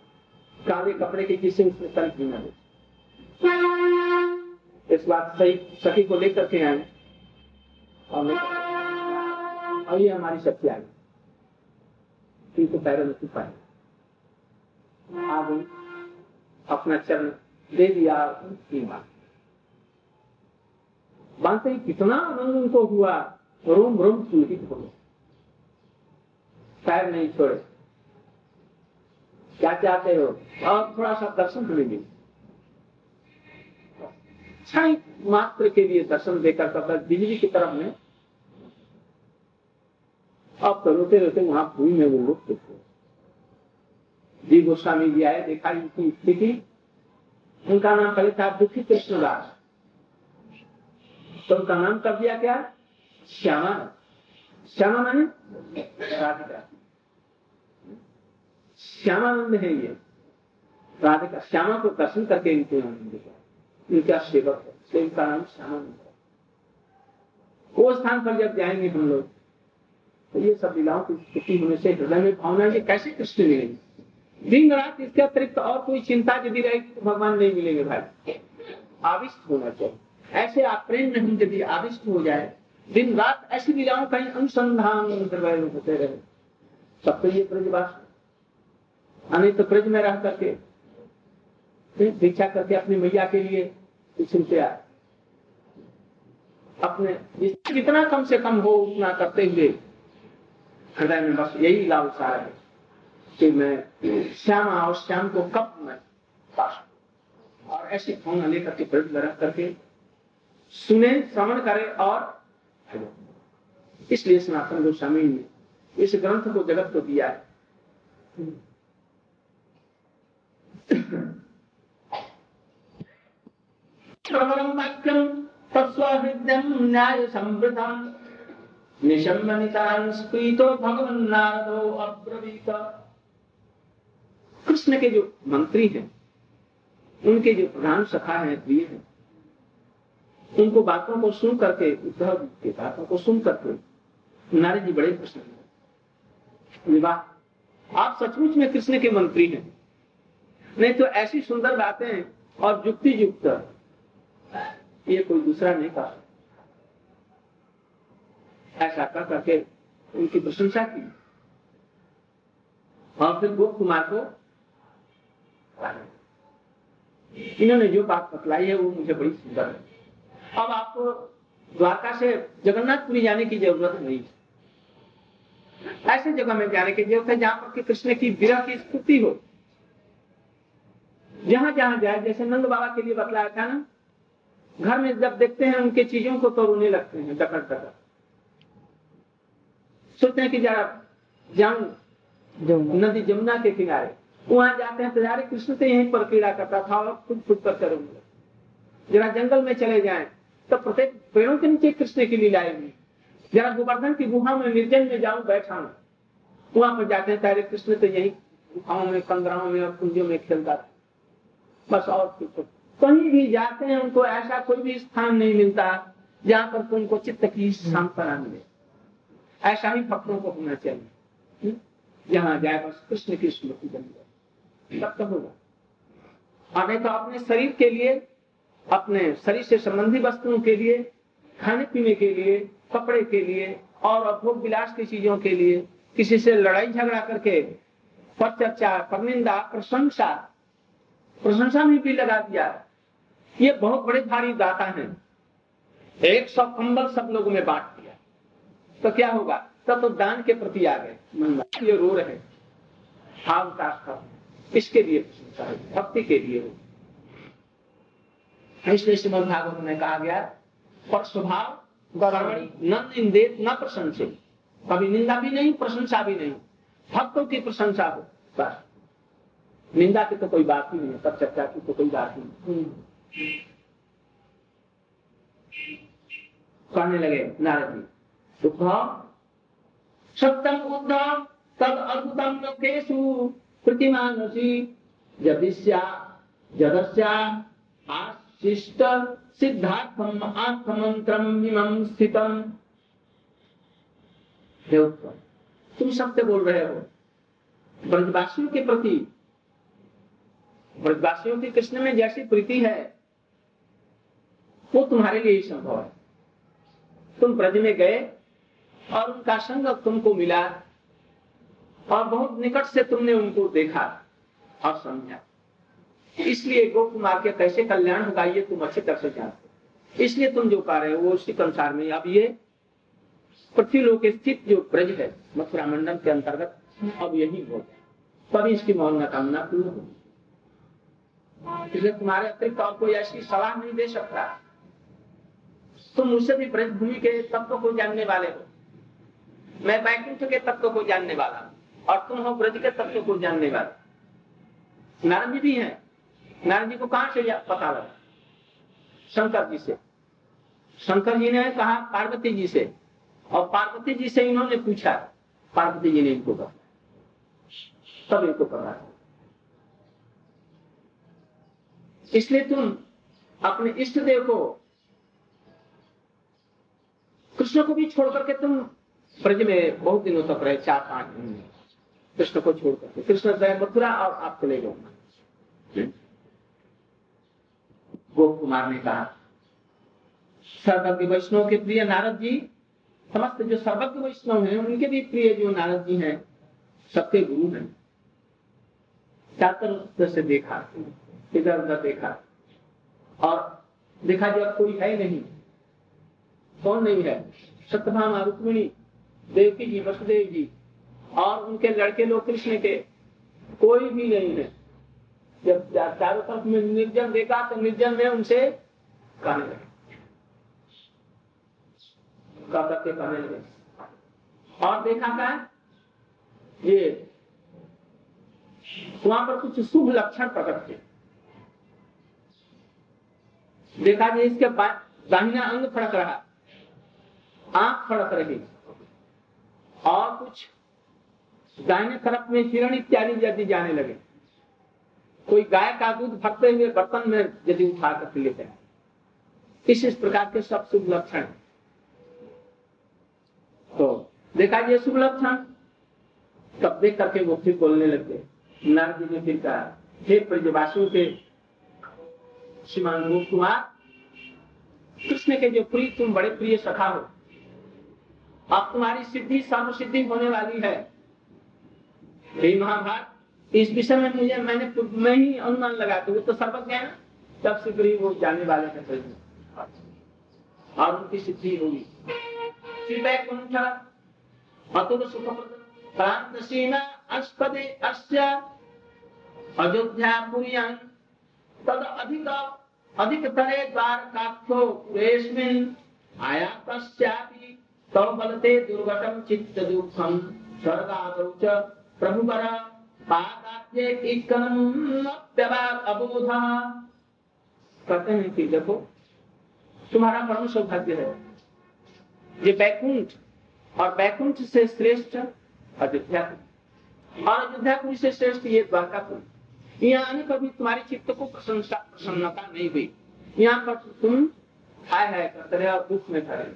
काले कपड़े की किसी उसमें तरीक न दे इस बात सही सखी को लेकर के आए। और ये हमारी शक्ति आ गई इनको पैरों में छुपाए आ गई। अपना चरण दे दिया की बात बांधते ही कितना आनंद उनको हुआ, रोम रोम पुलकित हो पैर नहीं छोड़े। क्या चाहते हो? और थोड़ा सा दर्शन मिलेंगे क्षण मात्र के लिए दर्शन देकर तब बिजली की तरफ़ में अब तो रोते रोते वहाँ भूमि में वो लुप्त थे जी गोस्वामी जी आए, देखा इनकी स्थिति। उनका नाम पहले था दुखी कृष्णदास तो उनका नाम कर दिया क्या श्यामा श्यामा माने? राधिका। श्यामानंद है ये। राधिका, श्यामा को दर्शन करके इनके आनंद इनका सेवक है? सेवक का नाम श्यामानंद है। वो स्थान पर जब जाएँगे हम लोग तो ये सब लीलाओं की स्थिति होने से हृदय में भावना कैसे कृष्ण मिलेंगे? दिन रात इसके अतिरिक्त और कोई चिंता यदि रहेगी तो भगवान नहीं मिलेंगे भाई। आविष्ट होना चाहिए। ऐसे आप प्रेम हम यदि आविष्ट हो जाए, दिन रात ऐसी लीलाओं का अनुसंधान होते रहे। सब तो ये ब्रजवास नहीं तो ब्रज में रह करके दीक्षा करके अपनी मैया के लिए सुनते आए अपने जितना कम से कम हो, उतना करते हुए, हृदय में बस यही लालसा है। कि मैं श्याम और श्याम को कब मैं पास और ऐसी भावना लेकर के ब्रज में रख करके सुने, श्रवण करे और इसलिए सनातन गोस्वामी ने इस ग्रंथ को जगत को दिया है। प्रबलम न्याय समृद्धम निशम्बनितान स्पीतो भगवन नारदो अब्रवीत। कृष्ण के जो मंत्री हैं, उनके जो प्रधान सखा है, प्रिय हैं, उनको बातों को सुन करके, उद्धव की बातों को सुन करके, नारद जी बड़े प्रसन्न विवाह। आप सचमुच में कृष्ण के मंत्री हैं। नहीं तो ऐसी सुंदर बातें और युक्ति युक्त ये कोई दूसरा नहीं कहा। ऐसा कर करके उनकी प्रशंसा की। और फिर गोप कुमार को इन्होंने जो बात बतलाई है वो मुझे बड़ी सुंदर है अब आपको द्वारका से जगन्नाथपुरी जाने की ज़रूरत नहीं ऐसे जगह में जाने की ज़रूरत है जहाँ पर कृष्ण की विरह की स्थिति हो। जहाँ जहाँ जाए जैसे नंद बाबा के लिए बतलाया था ना घर में जब देखते हैं उनके चीज़ों को तो रोने लगते हैं डकर डकर सोचते हैं कि जरा जाऊँ नदी जमुना के किनारे। वहाँ जाते हैं तो यारे कृष्ण तो यहीं पर क्रीड़ा करता था और खुद खुद कर करूँगा जरा जंगल में चले जाए तो प्रत्येक पेड़ों के नीचे कृष्ण की लीलाएँ हुई। जरा गोवर्धन की गुहा में निर्जन में जाऊँ बैठा वहाँ पर जाते हैं तारे कृष्ण तो यही गुफाओं में कंदराओं में और कुंजों में खेलता था। बस और कुछ कहीं भी जाते हैं, उनको ऐसा कोई भी स्थान नहीं मिलता जहाँ पर उनको चित्त की सांत्वना मिले। ऐसा ही भक्तों को होना चाहिए। जहाँ जाए बस कृष्ण की स्मृति बन जाए। तो होगा। नहीं तो अपने शरीर के लिए, अपने शरीर से संबंधी वस्तुओं के लिए, खाने पीने के लिए, कपड़े के लिए, और भोग विलास की चीज़ों के लिए, किसी से लड़ाई झगड़ा करके, पर चर्चा, पर निंदा, प्रशंसा प्रशंसा में भी लगा दिया। ये बहुत बड़े भारी दाता हैं। एक सौ कंबल सब लोगों में बांट दिया। तो क्या होगा? तब तो दान के प्रति आ गए। ये रो रहे भाव का। इसके लिए प्रशंसा भक्ति के लिए हो। इसलिए श्रीमद भागवत में कहा गया पर स्वभाव गौरवणी। न निंदे न प्रशंसे कभी निंदा भी नहीं प्रशंसा भी नहीं। भक्तों की प्रशंसा हो बस। निंदा की तो कोई बात ही नहीं है तब चर्चा की तो कोई बात ही नहीं। कहने लगे नारद जी दुख सत्यम उद्धव तद अद्भुतम लोकेशु प्रतिमानसी जदिस्या जदस्या, आशिष्ट सिद्धार्थम आत्ममंत्रम इमं स्थितम। हे उत्तम, तुम सत्य बोल रहे हो। ब्रजवासियों के प्रति, ब्रजवासियों की कृष्ण में जैसी प्रीति है, वो तुम्हारे लिए ही संभव है। तुम ब्रज में गए और उनका संग तुमको मिला। और बहुत निकट से तुमने उनको देखा और समझा। इसलिए गो कुमार के कैसे कल्याण होगा, ये तुम अच्छी तरह से जानते हो। इसलिए तुम जो पा रहे हो, वो उसी अनुसार में अब ये पृथ्वी लोक स्थित जो ब्रज है, मथुरा मंडल के अंतर्गत, अब यही हो तभी इसकी मौन कामना पूर्ण होगी। इसलिए तुम्हारे अतिरिक्त और कोई ऐसी सलाह नहीं दे सकता। तुम मुझसे भी ब्रज भूमि के तत्व को जानने वाले हो। मैं बैकुंठ के तत्व को जानने वाला हूँ। और तुम हो ब्रज के तत्व को जानने वाले। नारद जी भी हैं। नारद जी को कहाँ से पता लगा? शंकर जी से। शंकर जी ने कहा, पार्वती जी से। और पार्वती जी से इन्होंने पूछा। पार्वती जी ने इनको कहा तब इनको पता इसलिए तुम अपने इष्ट देव को, कृष्ण को भी छोड़ करके तुम ब्रज में बहुत दिनों तक रहे, चार पाँच दिन कृष्ण को छोड़ करके कृष्ण गए मथुरा और आप चले गए गोप कुमार ने कहा सर्वज्ञ वैष्णव के प्रिय नारद जी समस्त जो सर्वज्ञ वैष्णव हैं उनके भी प्रिय जो नारद जी हैं सबके गुरु हैं। चातर से देखा इधर उधर देखा। और देखा जो कोई है नहीं। कौन नहीं है? सत्यभामा रुक्मिणी देवकी जी वसुदेव जी। और उनके लड़के लोग कृष्ण के कोई भी नहीं है। जब चारों तरफ़ में निर्जन देखा तो निर्जन में उनसे कहने लगे। करके कहने लगे। और देखा क्या ये वहाँ पर कुछ शुभ लक्षण प्रकट थे देखा जी इसके दाहिना अंग फड़क रहा। आँख फड़क रही। और कुछ दाहिने तरफ़ में हिरण इत्यादि यदि जाने लगे, कोई गाय का दूध फटते हुए बर्तन में यदि उठा कर लेते हैं। इस इस प्रकार के सब शुभ लक्षण तो देखा ये शुभ लक्षण? तब देख करके वो फिर बोलने लगे नारद जी ने फिर कहा, हे ब्रजवासियों के श्रीमान कुमार, कृष्ण के जो प्रिय, तुम बड़े प्रिय सखा हो, अब तुम्हारी सिद्धि सर्व सिद्धि होने वाली है। महाभारत, इस विषय में मुझे, मैंने पूर्व में ही अनुमान लगा तो वो तो सर्वज्ञ है तब शीघ्र ही वो जाने वाले कृष्ण। और उनकी सिद्धि होगी। श्री वैकुंठ अतुल सुखप्रद प्रांत सीमा अस्पदे अस्य तद अधिक अधिकतरे द्वारकाख्यो पुरेस्मिन् आयातस्यापि तव बलते दुर्घटं चित्त दुःखं स्वर्गादौ च। प्रभुवर कहते हैं कि देखो, तुम्हारा परम सौभाग्य है। ये बैकुंठ, और बैकुंठ से श्रेष्ठ अयोध्या। और अयोध्यापुरी से श्रेष्ठ ये द्वारकापुरी यहाँ आने पर भी तुम्हारी चित्त को प्रशंसा प्रसन्नता नहीं हुई। यहाँ पर तुम हाय हाय करते रहे और दुख में खड़े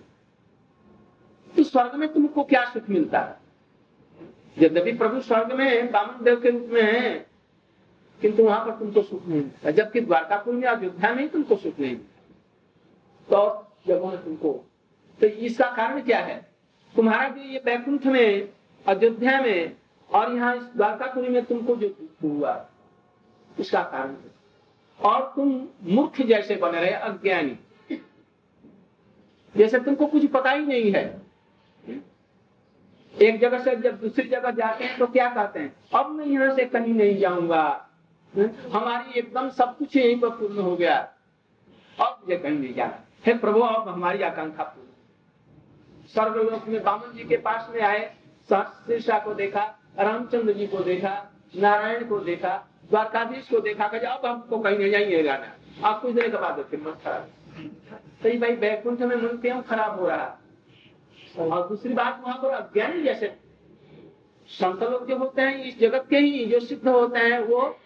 तो स्वर्ग में तुमको क्या सुख मिलता है? यद्यपि प्रभु स्वर्ग में बामन देव के रूप में है, किंतु वहाँ पर तुमको सुख नहीं मिलता। जबकि द्वारकापुर में, अयोध्या में तुमको सुख नहीं मिलता। तो जगहों में तुमको। तो इसका कारण क्या है? तुम्हारा जो ये बैकुंठ में, अयोध्या में और यहाँ द्वारकापुरी में तुमको जो हुआ इसका कारण है और तुम मूर्ख जैसे बने रहे, अज्ञानी। जैसे तुमको कुछ पता ही नहीं है। एक जगह से जब दूसरी जगह जाते हैं तो क्या कहते हैं? अब मैं यहाँ से कहीं नहीं जाऊँगा। हमारी एकदम सब कुछ यहीं पर पूर्ण हो गया। अब मुझे कहीं नहीं जाना। हे प्रभु, अब हमारी आकांक्षा पूर्ण स्वर्गलोक में बामन जी के पास में आए शीर्षा को देखा, रामचंद्र जी को देखा, नारायण को देखा, द्वारकाधीश को देखा कि अब हमको कहीं नहीं जाइएगा ना आप कुछ देर के बाद फिर मत खराब। सही भाई बैकुंठ में मन क्यों खराब हो रहा? और दूसरी बात वहाँ पर अज्ञानी जैसे संत लोग जो होते हैं, इस जगत के ही जो सिद्ध होते हैं, वो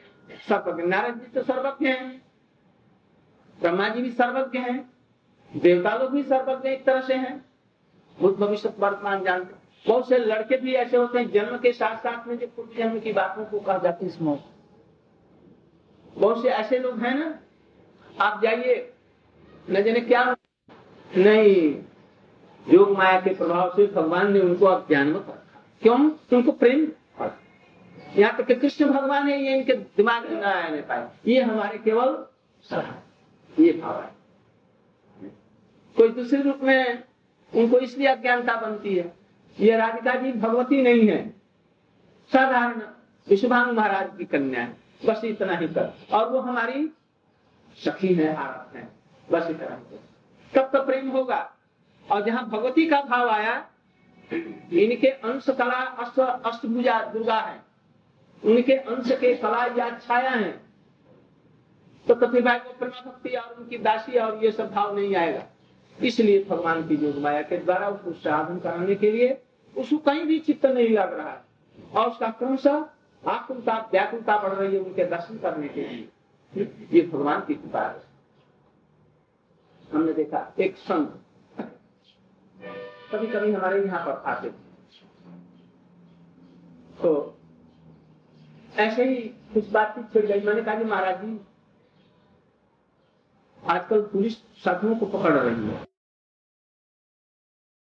सर्वज्ञ। नारायण जी तो सर्वज्ञ हैं, ब्रह्मा जी भी सर्वज्ञ हैं, देवता लोग भी सर्वज्ञ एक तरह से हैं। भूत भविष्य वर्तमान जानते बहुत से लड़के भी ऐसे होते हैं, जन्म के साथ साथ में जो पूर्व जन्म की बातों को कहा जाती है बहुत से ऐसे लोग हैं ना, आप जाइए, न जाने क्या नहीं। योग माया के प्रभाव से भगवान ने उनको अज्ञान में रखा। क्यों? उनको प्रेम यहाँ तक कृष्ण भगवान है, ये इनके दिमाग में न आने पाए। ये हमारे केवल ये भाव है। कोई दूसरे रूप में उनको इसलिए अज्ञानता बनती है। ये राधिका जी भगवती नहीं है। साधारण विश्वभानु महाराज की कन्या है। बस इतना ही कर। और वो हमारी सखी है आरत है। बस इतना ही कब तक प्रेम होगा। और जहाँ भगवती का भाव आया, इनके अंश कला अष्ट अष्टभुजा दुर्गा है। उनके अंश के कला या छाया है तो भाई को प्रेमा भक्ति और उनकी दासी और ये सब भाव नहीं आएगा। इसलिए भगवान की योग माया के द्वारा उसको साधन कराने के लिए उसको कहीं भी चित्त नहीं लग रहा है। और उसका क्रमशः आकुलता, व्याकुलता बढ़ रही है उनके दर्शन करने के लिए। ये भगवान की कृपा है। हमने देखा, एक संत कभी कभी हमारे यहाँ पर आते तो ऐसे ही कुछ बातचीत छिड़ गई। मैंने कहा कि महाराज जी, आजकल पुलिस साधुओं को पकड़ रही है।